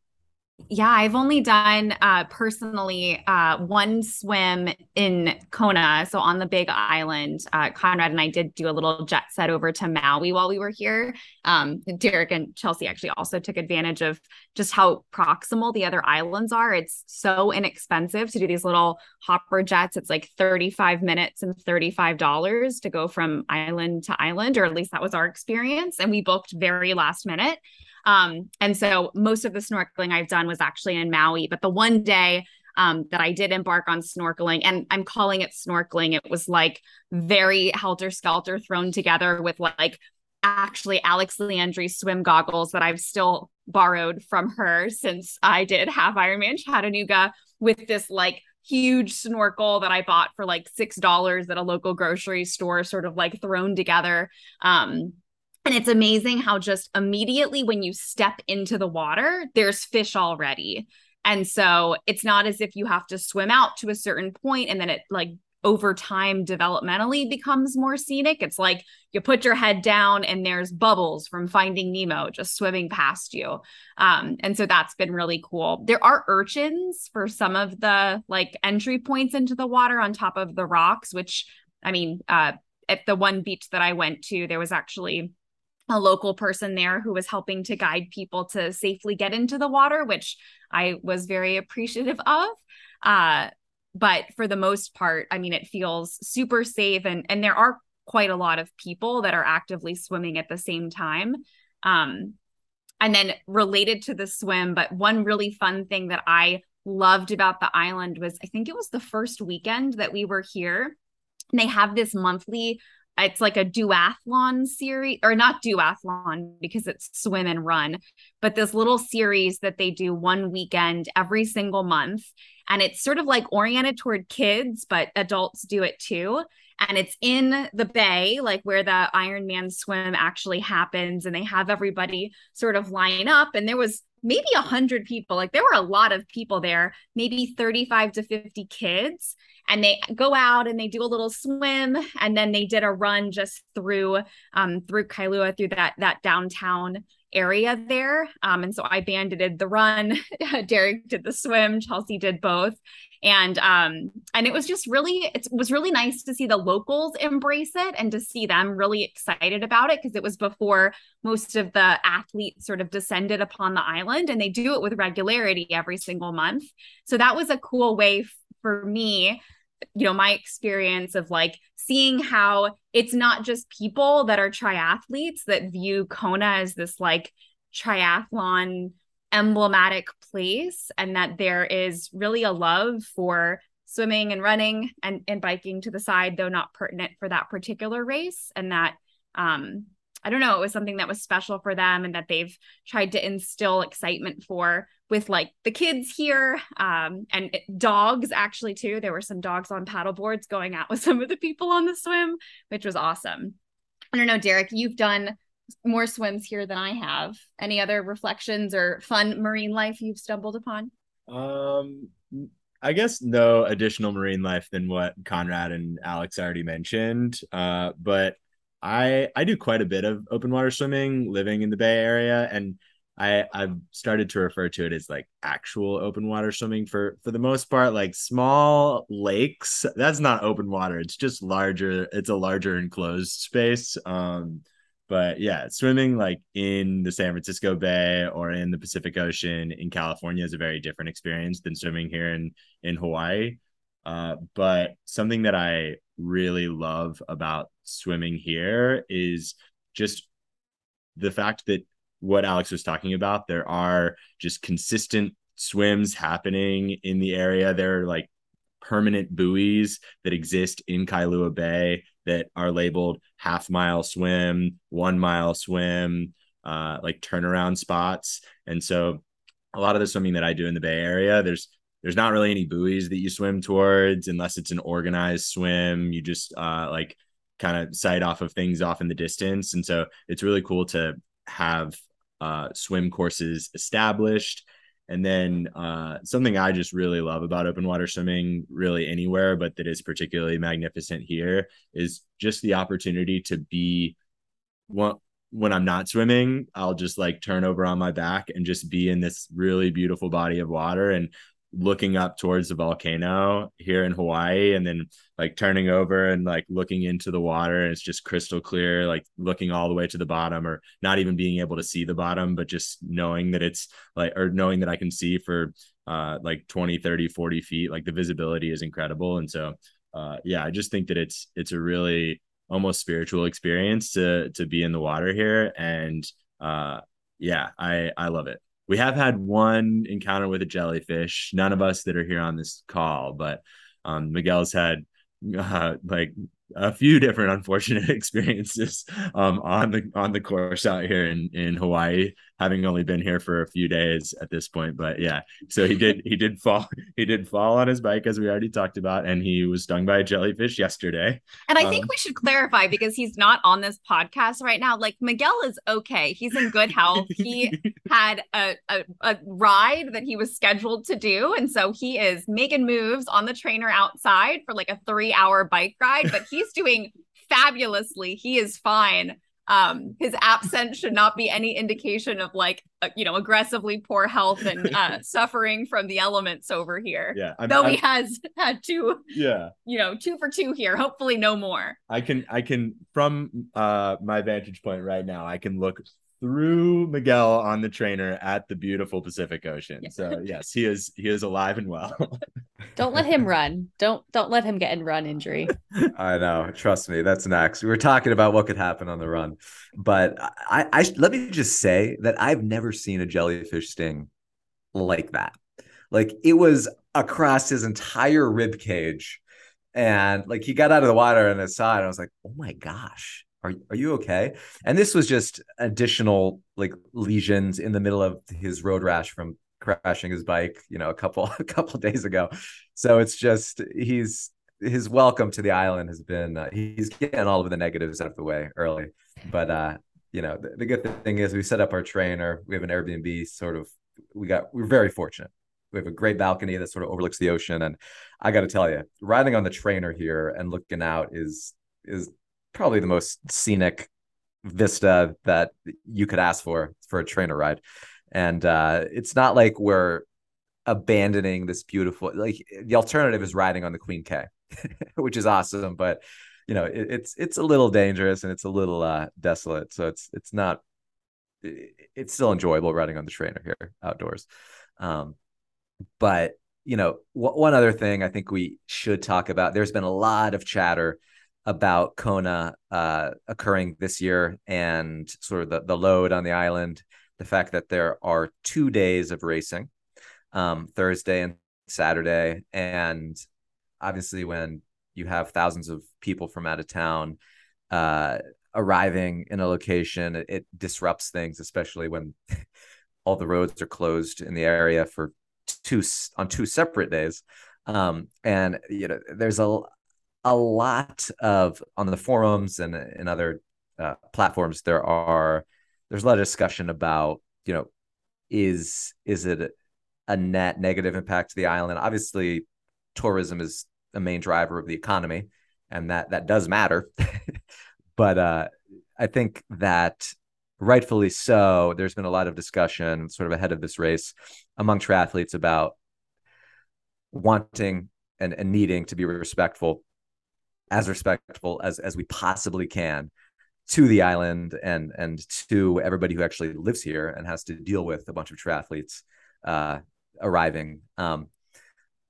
Yeah, I've only done uh, personally uh, one swim in Kona. So on the Big Island, uh, Conrad and I did do a little jet set over to Maui while we were here. Um, Derek and Chelsea actually also took advantage of just how proximal the other islands are. It's so inexpensive to do these little hopper jets. It's like 35 minutes and $35 to go from island to island, or at least that was our experience. And we booked very last minute. Um, and so most of the snorkeling I've done was actually in Maui, but the one day um, that I did embark on snorkeling, and I'm calling it snorkeling, it was like very helter skelter thrown together with like actually Alex Leandri swim goggles that I've still borrowed from her since I did have Ironman Chattanooga with this like huge snorkel that I bought for like six dollars at a local grocery store, sort of like thrown together. Um, and it's amazing how just immediately when you step into the water, there's fish already. And so it's not as if you have to swim out to a certain point and then it like over time developmentally becomes more scenic. It's like you put your head down and there's bubbles from finding Nemo just swimming past you. Um, and so that's been really cool. There are urchins for some of the like entry points into the water on top of the rocks, which I mean, uh, at the one beach that I went to, there was actually a local person there who was helping to guide people to safely get into the water, which I was very appreciative of. Uh, but for the most part, I mean, it feels super safe, and and there are quite a lot of people that are actively swimming at the same time. Um, and then related to the swim, but one really fun thing that I loved about the island was I think it was the first weekend that we were here. And they have this monthly it's like a duathlon series or not duathlon because it's swim and run but this little series that they do one weekend every single month. And it's sort of like oriented toward kids but adults do it too. And it's in the bay like where the ironman swim actually happens. And they have everybody sort of line up. And there was maybe 100 people like there were a lot of people there maybe 35 to 50 kids and they go out and they do a little swim and then they did a run just through um through Kailua through that that downtown area there. Um and so I banded the run Derek did the swim Chelsea did both. And um and it was just really it was really nice to see the locals embrace it and to see them really excited about it because it was before most of the athletes sort of descended upon the island and they do it with regularity every single month. So that was a cool way for me you know my experience of like seeing how it's not just people that are triathletes that view kona as this like triathlon emblematic place and that there is really a love for swimming and running and, and biking to the side though not pertinent for that particular race and that um I don't know, it was something that was special for them and that they've tried to instill excitement for with like the kids here um, and dogs actually too. There were some dogs on paddle boards going out with some of the people on the swim which was awesome. I don't know derek you've done more swims here than i have. Any other reflections or fun marine life you've stumbled upon? Um i guess no additional marine life than what conrad and alex already mentioned uh but i i do quite a bit of open water swimming living in the bay area and I I've started to refer to it as like actual open water swimming for for the most part like small lakes. That's not open water. It's just larger it's a larger enclosed space um but yeah swimming like in the San Francisco Bay or in the Pacific Ocean in California is a very different experience than swimming here in in Hawaii uh but something that I really love about swimming here is just the fact that what Alex was talking about. There are just consistent swims happening in the area. There are like permanent buoys that exist in Kailua Bay that are labeled half mile swim, one mile swim, uh, like turnaround spots. And so a lot of the swimming that I do in the Bay Area, there's there's not really any buoys that you swim towards unless it's an organized swim. You just uh, like kind of sight off of things off in the distance. And so it's really cool to have uh, swim courses established. And then uh, something I just really love about open water swimming, really anywhere, but that is particularly magnificent here, is just the opportunity to be one when I'm not swimming, I'll just like turn over on my back and just be in this really beautiful body of water and looking up towards the volcano here in Hawaii and then like turning over and like looking into the water and it's just crystal clear like looking all the way to the bottom or not even being able to see the bottom but just knowing that it's like or knowing that I can see for uh like 20 30 40 feet like the visibility is incredible. And so uh yeah I just think that it's it's a really almost spiritual experience to to be in the water here and uh yeah I I love it we have had one encounter with a jellyfish none of us that are here on this call but um Miguel's had uh, like a few different unfortunate experiences um, on the on the course out here in in Hawaii, having only been here for a few days at this point. But yeah, so he did he did fall he did fall on his bike as we already talked about, and he was stung by a jellyfish yesterday. And I think um, we should clarify because he's not on this podcast right now. Like Miguel is okay; he's in good health. He had a, a a ride that he was scheduled to do, and so he is making moves on the trainer outside for like a three hour bike ride, but he he's doing fabulously. He is fine. Um, his absence should not be any indication of like uh, you know aggressively poor health and uh, suffering from the elements over here. Yeah, I'm, though I'm, he has had two. Yeah, you know, two for two here. Hopefully, no more. I can I can from uh my vantage point right now. I can look through Miguel on the trainer at the beautiful Pacific Ocean. Yeah. So yes, he is he is alive and well. don't let him run. Don't don't let him get in run injury. I know. Trust me, that's next. We were talking about what could happen on the run, but I, I let me just say that I've never seen a jellyfish sting like that. Like it was across his entire rib cage, and like he got out of the water and his side. I was like, oh my gosh are, are you okay? And this was just additional like lesions in the middle of his road rash from crashing his bike you know a couple a couple days ago. So it's just he's his welcome to the island has been uh, he's getting all of the negatives out of the way early. But uh you know the, the good thing is we set up our trainer. We have an airbnb sort of we got we're very fortunate. We have a great balcony that sort of overlooks the ocean. And i got to tell you riding on the trainer here and looking out is is probably the most scenic vista that you could ask for for a trainer ride. And uh, it's not like we're abandoning this beautiful like the alternative is riding on the Queen K, which is awesome, but you know it, it's it's a little dangerous and it's a little uh, desolate. So it's it's not it's still enjoyable riding on the trainer here outdoors. Um, but you know, w- one other thing I think we should talk about. There's been a lot of chatter about Kona uh, occurring this year and sort of the, the load on the island, the fact that there are two days of racing, um, Thursday and Saturday. And obviously, when you have thousands of people from out of town uh, arriving in a location, it, it disrupts things, especially when all the roads are closed in the area for two on two separate days. Um, and you know, there's a a lot of on the forums and in other uh, platforms there are there's a lot of discussion about you know is is it a net negative impact to the island? Obviously tourism is a main driver of the economy and that that does matter. But uh, i think that rightfully so there's been a lot of discussion sort of ahead of this race among triathletes about wanting and, and needing to be respectful as respectful as as we possibly can to the island and and to everybody who actually lives here and has to deal with a bunch of triathletes uh, arriving. Um,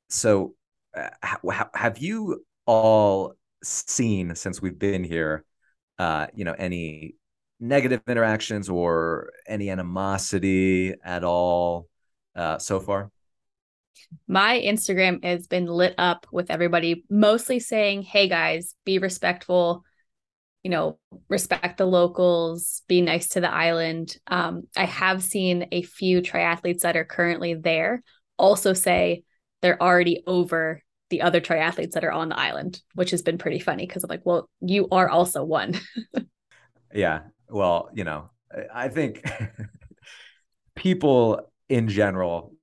so, uh, ha- have you all seen since we've been here? Uh, you know, any negative interactions or any animosity at all uh, so far? My Instagram has been lit up with everybody mostly saying, Hey guys, be respectful, you know, respect the locals, be nice to the island. Um, I have seen a few triathletes that are currently there also say they're already over the other triathletes that are on the island, which has been pretty funny because I'm like, well, you are also one. yeah. Well, you know, I think people in general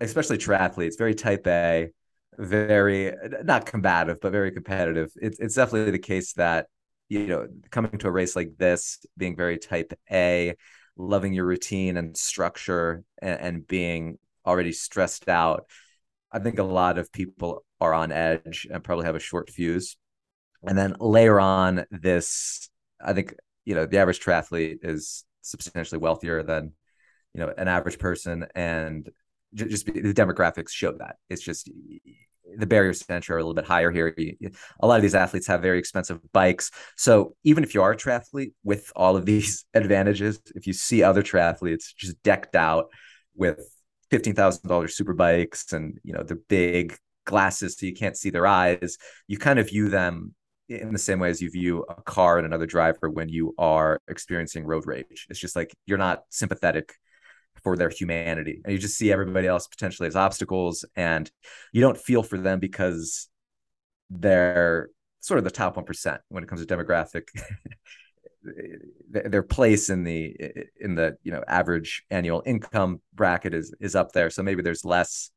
especially triathletes, very type A, very not combative, but very competitive. It's it's definitely the case that you know, coming to a race like this, being very type A, loving your routine and structure and, and being already stressed out, I think a lot of people are on edge and probably have a short fuse. And then layer on this, I think, you know, the average triathlete is substantially wealthier than, you know, an average person. And just, the demographics show that. It's just the barriers to entry are a little bit higher here. A lot of these athletes have very expensive bikes. So even if you are a triathlete with all of these advantages, if you see other triathletes just decked out with fifteen thousand dollars super bikes and you know the big glasses so you can't see their eyes, you kind of view them in the same way as you view a car and another driver when you are experiencing road rage. It's just like you're not sympathetic for their humanity. And you just see everybody else potentially as obstacles and you don't feel for them because they're sort of the top 1% when it comes to demographic their place in the in the you know average annual income bracket is is up there. So maybe there's less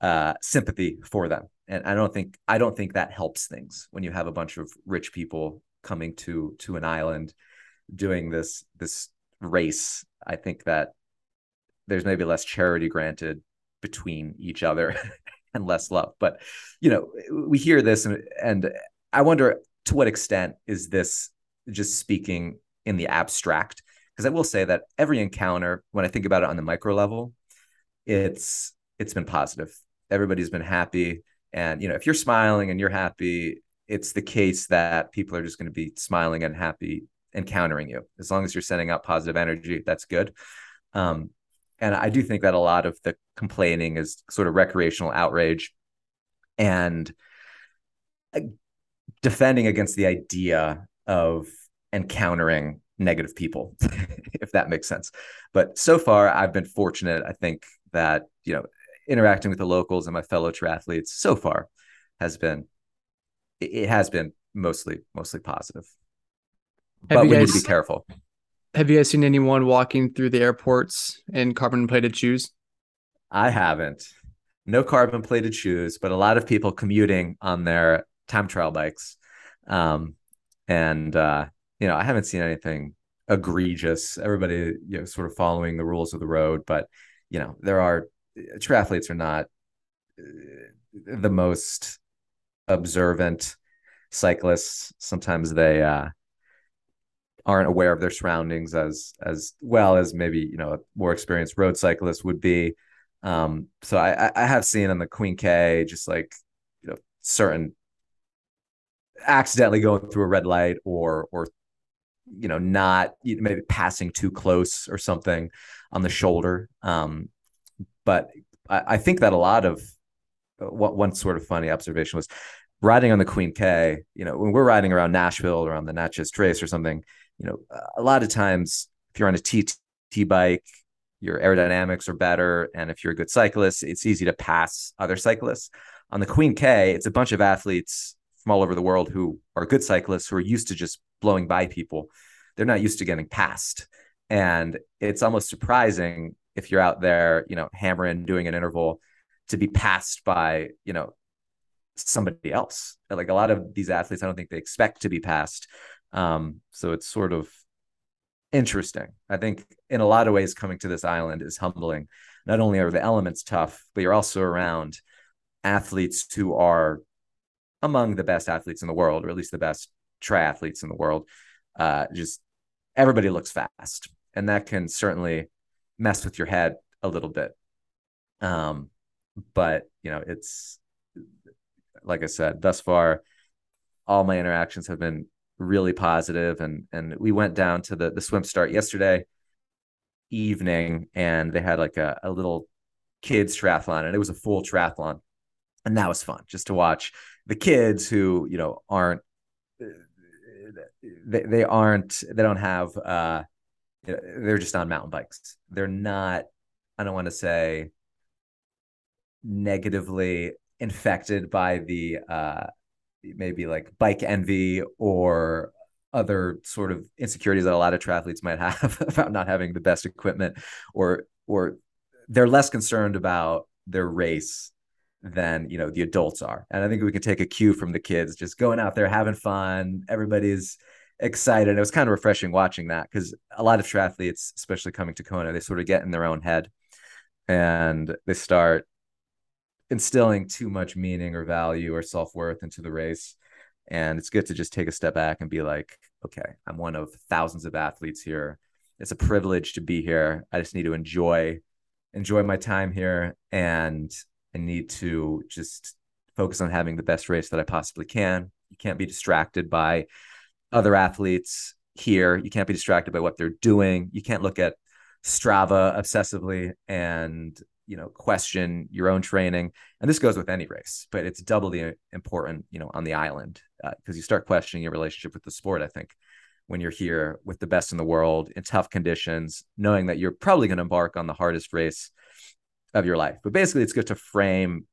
uh sympathy for them. And i don't think i don't think that helps things when you have a bunch of rich people coming to to an island doing this this race. I think that there's maybe less charity granted between each other and less love. But you know, we hear this, and, and I wonder to what extent is this just speaking in the abstract? Because I will say that every encounter, when I think about it on the micro level, it's it's been positive. Everybody's been happy, and you know, if you're smiling and you're happy, it's the case that people are just going to be smiling and happy encountering you. As long as you're sending out positive energy, that's good. Um, and I do think that a lot of the complaining is sort of recreational outrage and uh, defending against the idea of encountering negative people, if that makes sense. But so far, I've been fortunate. I think that, you know, interacting with the locals and my fellow triathletes so far has been, it has been mostly, mostly positive. Have but we guys, need to be careful. Have you guys seen anyone walking through the airports in carbon plated shoes? I haven't. No carbon plated shoes, but a lot of people commuting on their time trial bikes. Um, and uh, you know, I haven't seen anything egregious. Everybody, you know, sort of following the rules of the road, but you know, there are triathletes are not uh, the most observant cyclists. Sometimes they uh, aren't aware of their surroundings as as well as maybe you know a more experienced road cyclist would be. Um, so I I have seen on the Queen K just like you know certain accidentally going through a red light or or you know not maybe passing too close or something on the shoulder. Um, but I, I think that a lot of what one sort of funny observation was riding on the Queen K, you know, when we're riding around Nashville or on the Natchez Trace or something, you know, a lot of times if you're on a TT bike, your aerodynamics are better. And if you're a good cyclist, it's easy to pass other cyclists. On the Queen K, it's a bunch of athletes from all over the world who are good cyclists who are used to just blowing by people. They're not used to getting passed. And it's almost surprising if you're out there, you know, hammering, doing an interval to be passed by, you know, somebody else. Like a lot of these athletes, I don't think they expect to be passed. Um, so it's sort of interesting. I think in a lot of ways, coming to this island is humbling. Not only are the elements tough, but you're also around athletes who are among the best athletes in the world, or at least the best triathletes in the world. Uh, just everybody looks fast, and that can certainly mess with your head a little bit. Um, but you know, it's like I said, thus far, all my interactions have been really positive and and we went down to the the swim start yesterday evening and they had like a, a little kids triathlon and it was a full triathlon and that was fun just to watch the kids who you know aren't they, they aren't they don't have uh they're just on mountain bikes. They're not i don't want to say negatively infected by the uh maybe like bike envy or other sort of insecurities that a lot of triathletes might have about not having the best equipment or or they're less concerned about their race than you know the adults are. And i think we can take a cue from the kids just going out there having fun everybody's excited. It was kind of refreshing watching that because a lot of triathletes especially coming to kona they sort of get in their own head and they start instilling too much meaning or value or self-worth into the race and it's good to just take a step back and be like okay i'm one of thousands of athletes here it's a privilege to be here i just need to enjoy enjoy my time here and I need to just focus on having the best race that I possibly can. You can't be distracted by other athletes here. You can't be distracted by what they're doing. You can't look at Strava obsessively and you know question your own training. And this goes with any race, but it's doubly important, you know, on the island because uh, you start questioning your relationship with the sport. I think when you're here with the best in the world in tough conditions, knowing that you're probably going to embark on the hardest race of your life. But basically, it's good to frame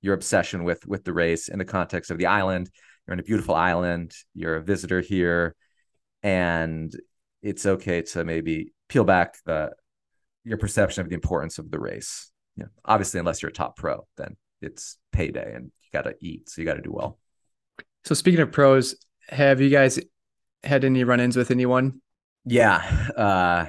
your obsession with with the race in the context of the island. You're on a beautiful island. You're a visitor here, and it's okay to maybe peel back the your perception of the importance of the race. You know, obviously, unless you're a top pro, then it's payday and you got to eat, so you got to do well. So, speaking of pros, have you guys had any run-ins with anyone? Yeah, uh,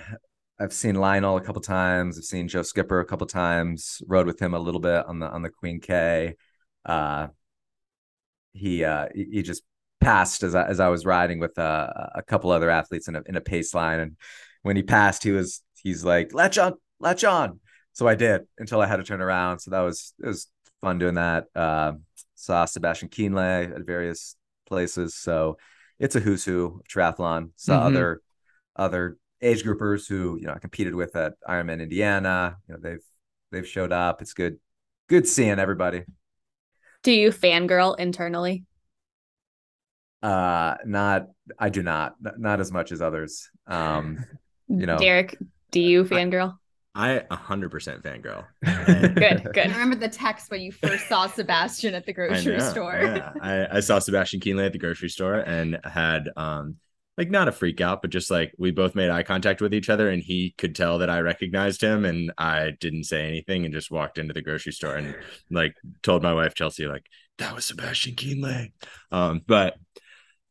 I've seen Lionel a couple times. I've seen Joe Skipper a couple times. Rode with him a little bit on the on the Queen K. Uh, he uh, he just passed as I, as I was riding with uh, a couple other athletes in a in a pace line, and when he passed, he was he's like latch on, latch on. So I did until I had to turn around. So that was it was fun doing that. Uh, saw Sebastian Kienle at various places. So it's a who's who triathlon. Saw mm-hmm. other other age groupers who you know I competed with at Ironman Indiana. You know they've they've showed up. It's good, good seeing everybody. Do you fangirl internally? Uh, not. I do not. Not as much as others. Um, you know, Derek, do you fangirl? I 100% fangirl. good, good. I remember the text when you first saw Sebastian at the grocery store. Yeah. I, I saw Sebastian Kienle at the grocery store and had um like not a freak out, but just like we both made eye contact with each other and he could tell that I recognized him and I didn't say anything and just walked into the grocery store and like told my wife Chelsea like that was Sebastian Kienle. Um, but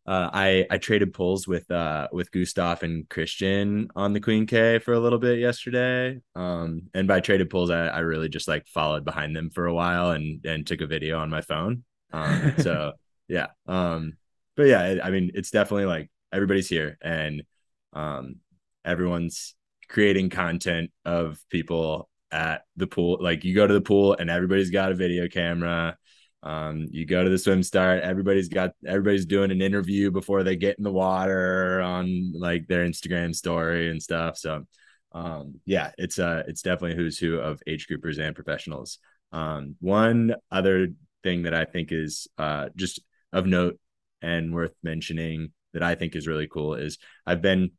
uh, I I traded pulls with uh with Gustav and Kristian on the Queen K for a little bit yesterday. Um, and by traded pulls, I, I really just like followed behind them for a while and and took a video on my phone. Um, so yeah. Um, but yeah, I mean, it's definitely like everybody's here and um everyone's creating content of people at the pool like you go to the pool and everybody's got a video camera um you go to the swim start everybody's got everybody's doing an interview before they get in the water on like their instagram story and stuff. So um yeah it's uh it's definitely who's who of age groupers and professionals. Um one other thing that i think is uh just of note and worth mentioning that I think is really cool is I've been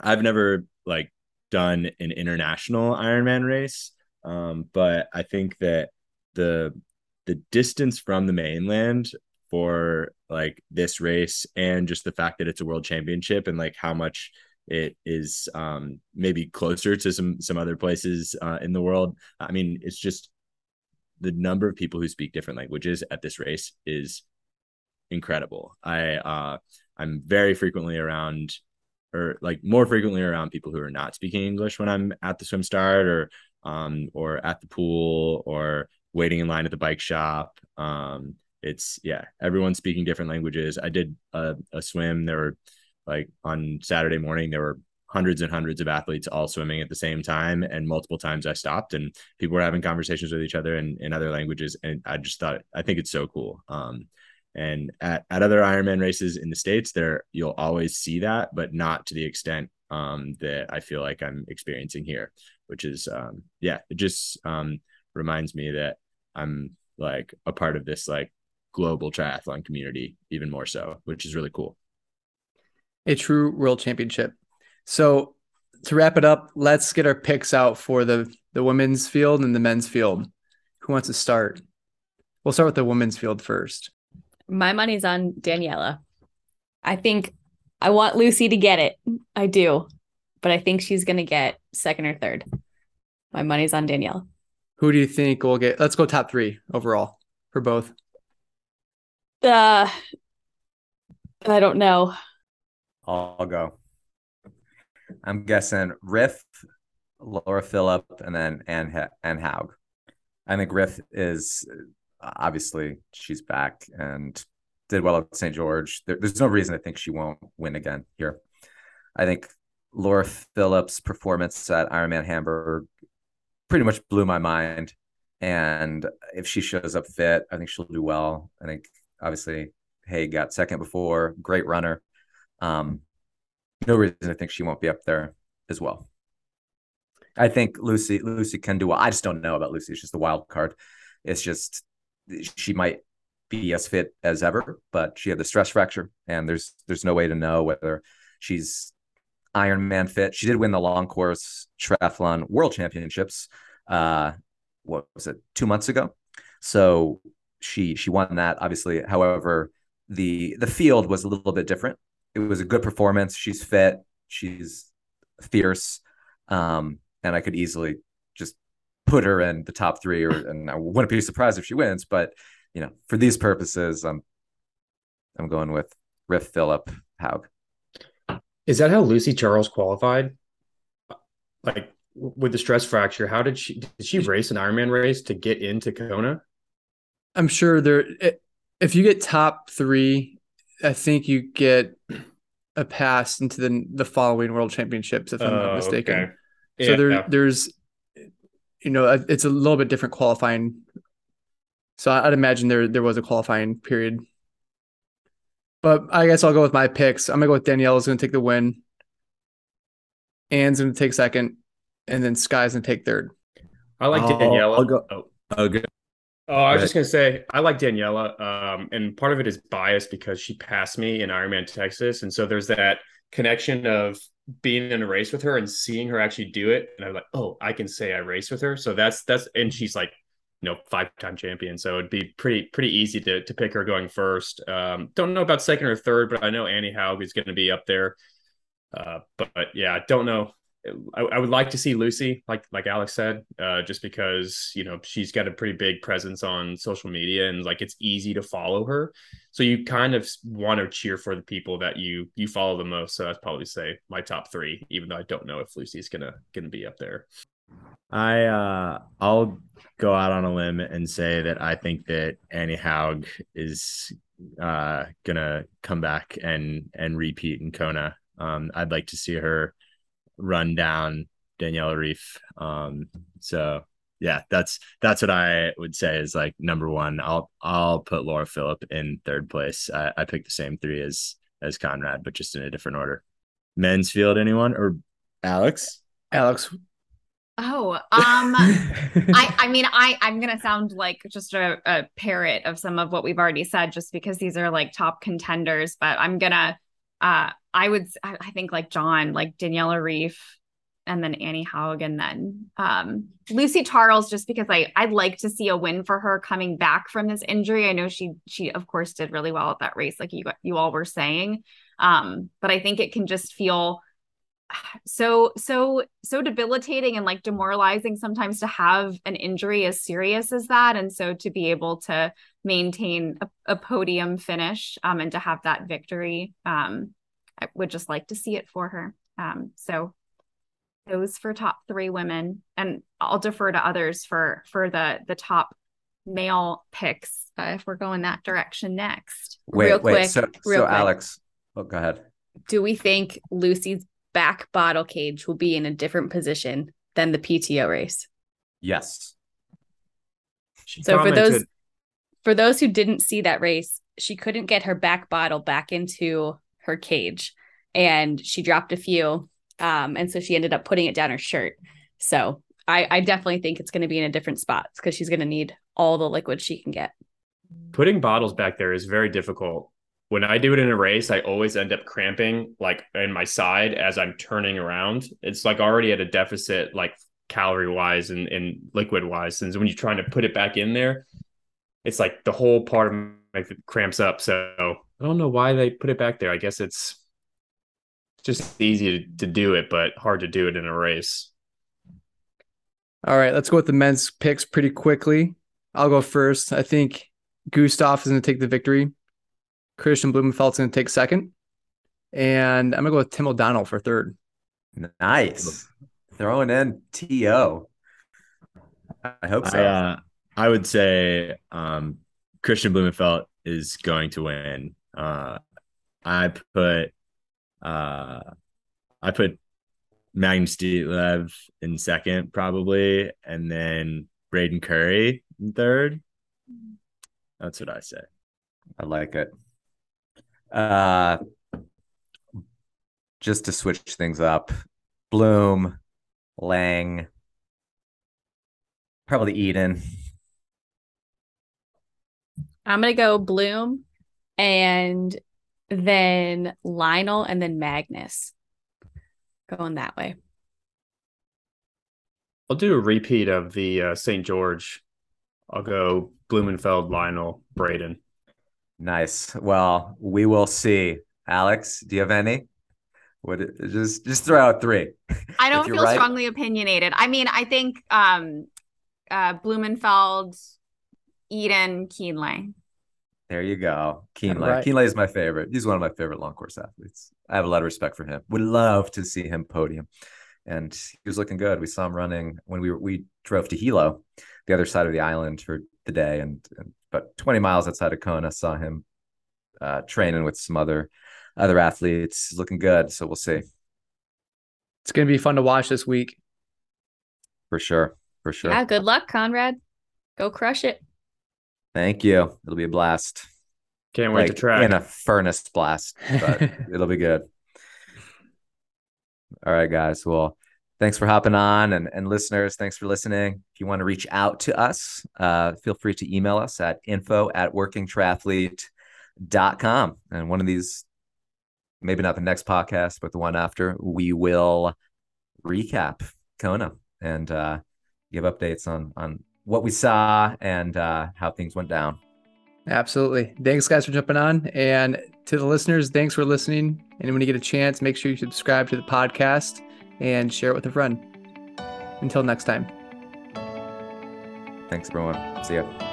I've never like done an international Ironman race, um, but I think that the the distance from the mainland for like this race and just the fact that it's a world championship and like how much it is um maybe closer to some some other places uh, in the world. I mean it's just the number of people who speak different languages at this race is incredible. I uh I'm very frequently around or like more frequently around people who are not speaking English when I'm at the swim start or um or at the pool or waiting in line at the bike shop. Um it's yeah, everyone's speaking different languages. I did a, a swim. There were like on Saturday morning, there were hundreds and hundreds of athletes all swimming at the same time. And multiple times I stopped and people were having conversations with each other in, in other languages. And I just thought, I think it's so cool. Um, and at, at other Ironman races in the States, there you'll always see that, but not to the extent um, that I feel like I'm experiencing here, which is um, yeah, it just um, reminds me that I'm like a part of this like global triathlon community even more so, which is really cool. A true world championship. So to wrap it up, let's get our picks out for the the women's field and the men's field. Who wants to start? We'll start with the women's field first my money's on Daniela. I think I want Lucy to get it. I do. But I think she's going to get second or third. My money's on Danielle. Who do you think will get? Let's go top three overall. for both? Uh, I don't know. I'll go. I'm guessing Ryf, Laura Philipp, and then Anne Anne Haug. I think Ryf is obviously she's back and did well at St. George. There, there's no reason I think she won't win again here. I think Laura Philipp's performance at Ironman Hamburg pretty much blew my mind. And if she shows up fit, I think she'll do well. I think obviously Haug got second before, great runner. Um, no reason I think she won't be up there as well. I think Lucy Lucy can do well. I just don't know about Lucy. It's just a wild card. It's just she might be as fit as ever, but she had the stress fracture, and there's there's no way to know whether she's Ironman fit. She did win the long course triathlon world championships. Uh, what was it? Two months ago. So she she won that obviously. However, the the field was a little bit different. It was a good performance. She's fit. She's fierce. Um, and I could easily just put her in the top three, or and I wouldn't be surprised if she wins. But you know, for these purposes, I'm I'm going with Ryf Philipp Haug. Is that how Lucy Charles qualified? Like with the stress fracture, how did she did she race an Ironman race to get into Kona? I'm sure there. If you get top three, I think you get a pass into the the following World Championships, if I'm not oh, mistaken. Okay. Yeah, so there, there's, you know, it's a little bit different qualifying. So I'd imagine there there was a qualifying period. But I guess I'll go with my picks. I'm gonna go with Daniela's gonna take the win. Anne's gonna take second, and then Skye's gonna take third. I like Daniela. I'll go. Oh, okay. Oh, I was just gonna say I like Daniela, um, and part of it is bias because she passed me in Ironman Texas, and so there's that connection of being in a race with her and seeing her actually do it, and I'm like, oh, I can say I raced with her. So that's that's, and she's like, you know, five time champion, so it'd be pretty pretty easy to to pick her going first. Um, don't know about second or third, but I know Annie Haug is going to be up there. Uh, but, but yeah, i don't know I, I, would like to see Lucy, like like Alex said, uh, just because you know she's got a pretty big presence on social media and like it's easy to follow her. So you kind of want to cheer for the people that you you follow the most. So I'd probably say my top three, even though I don't know if Lucy's gonna gonna be up there. I uh I'll go out on a limb and say that I think that Annie Haug is uh gonna come back and and repeat in Kona. Um, I'd like to see her run down Daniela Ryf. Um, so yeah, that's that's what I would say is like number one. I'll I'll put Laura Philipp in third place. I, I picked the same three as as Conrad, but just in a different order. Men's field, anyone or Alex? Alex. Oh, um, I I mean I I'm gonna sound like just a, a parrot of some of what we've already said, just because these are like top contenders. But I'm gonna uh I would I think like John, like Daniela Ryf, and then Annie Haug, and then um, Lucy Charles, just because I I'd like to see a win for her coming back from this injury. I know she she of course did really well at that race, like you you all were saying, um, but I think it can just feel so so so debilitating and like demoralizing sometimes to have an injury as serious as that and so to be able to maintain a, a podium finish um, and to have that victory um, I would just like to see it for her. Um, so those for top three women, and I'll defer to others for for the the top male picks uh, if we're going that direction next. Wait, real wait. Quick, so, so quick. Alex, oh, go ahead. Do we think Lucy's back bottle cage will be in a different position than the PTO race? Yes. She so commented- for those for those who didn't see that race, she couldn't get her back bottle back into her cage and she dropped a few. Um, and so she ended up putting it down her shirt. So I, I definitely think it's going to be in a different spot because she's going to need all the liquid she can get. Putting bottles back there is very difficult. When I do it in a race, I always end up cramping like in my side as I'm turning around. It's like already at a deficit, like calorie wise and, and liquid wise. And when you're trying to put it back in there, it's like the whole part of my cramps up. So I don't know why they put it back there. I guess it's just easy to, to do it, but hard to do it in a race. All right, let's go with the men's picks pretty quickly. I'll go first. I think Gustav is going to take the victory. Kristian Blummenfelt's going to take second. And I'm going to go with Tim O'Donnell for third. Nice. Throwing in TO. I hope so. I, uh, I would say um, Kristian Blummenfelt is going to win. Uh, I put uh, I put Magnus Ditlev in second, probably, and then Braden Currie in third. That's what I say. I like it. Uh, just to switch things up, Bloom, Lange, probably Iden. I'm gonna go Bloom, and then Lionel, and then Magnus. Going that way. I'll do a repeat of the uh, St. George. I'll go Blummenfelt, Lionel, Braden. Nice. Well, we will see. Alex, do you have any? What just just throw out three. I don't feel right. strongly opinionated. I mean, I think um uh Blummenfelt, Iden, Kienle. There you go. Kienle. Right. Kienle is my favorite. He's one of my favorite long course athletes. I have a lot of respect for him. Would love to see him podium. And he was looking good. We saw him running when we were, we drove to Hilo, the other side of the island for the day, and, and about 20 miles outside of Kona, saw him uh, training with some other other athletes. Looking good. So we'll see. It's going to be fun to watch this week. For sure. For sure. Yeah. Good luck, Conrad. Go crush it. Thank you. It'll be a blast. Can't wait like, to try. In a furnace blast, but it'll be good. All right, guys. Well, thanks for hopping on and, and listeners, thanks for listening. If you want to reach out to us, uh, feel free to email us at info at workingtriathlete.com. And one of these, maybe not the next podcast, but the one after, we will recap Kona and uh, give updates on on what we saw and uh, how things went down. Absolutely. Thanks, guys, for jumping on. And to the listeners, thanks for listening. And when you get a chance, make sure you subscribe to the podcast and share it with a friend. Until next time. Thanks, everyone. See ya.